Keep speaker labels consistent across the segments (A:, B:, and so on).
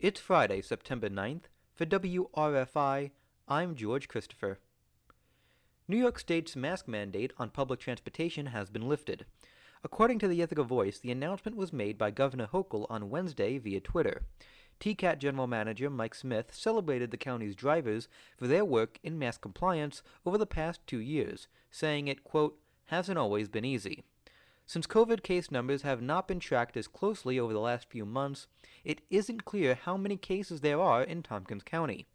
A: It's Friday, September 9th. For WRFI, I'm George Christopher. New York State's mask mandate on public transportation has been lifted. According to the Ithaca Voice, the announcement was made by Governor Hochul on Wednesday via Twitter. TCAT General Manager Mike Smith celebrated the county's drivers for their work in mask compliance over the past two years, saying it, quote, hasn't always been easy. Since COVID case numbers have not been tracked as closely over the last few months, it isn't clear how many cases there are in Tompkins County.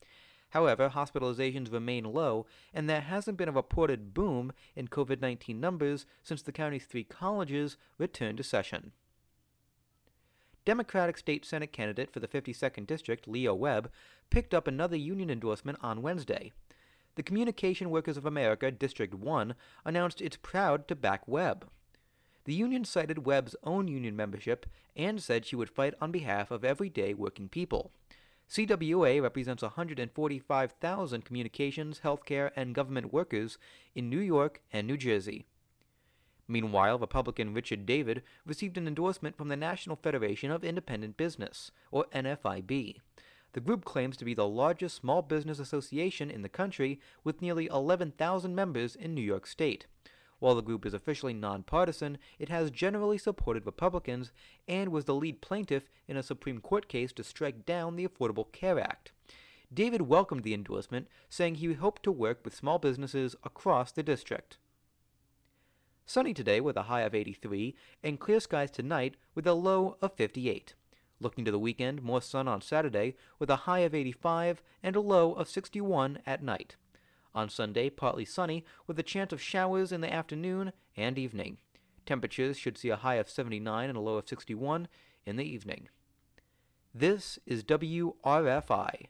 A: However, hospitalizations remain low, and there hasn't been a reported boom in COVID 19 numbers since the county's three colleges returned to session. Democratic State Senate candidate for the 52nd District, Lea Webb, picked up another union endorsement on Wednesday. The Communication Workers of America District 1 announced it's proud to back Webb. The union cited Webb's own union membership and said she would fight on behalf of everyday working people. CWA represents 145,000 communications, healthcare, and government workers in New York and New Jersey. Meanwhile, Republican Richard David received an endorsement from the National Federation of Independent Business, or NFIB. The group claims to be the largest small business association in the country with nearly 11,000 members in New York State. While the group is officially nonpartisan, it has generally supported Republicans and was the lead plaintiff in a Supreme Court case to strike down the Affordable Care Act. David welcomed the endorsement, saying he hoped to work with small businesses across the district. Sunny today with a high of 83, and clear skies tonight with a low of 58. Looking to the weekend, more sun on Saturday with a high of 85 and a low of 61 at night. On Sunday, partly sunny, with a chance of showers in the afternoon and evening. Temperatures should see a high of 79 and a low of 61 in the evening. This is WRFI.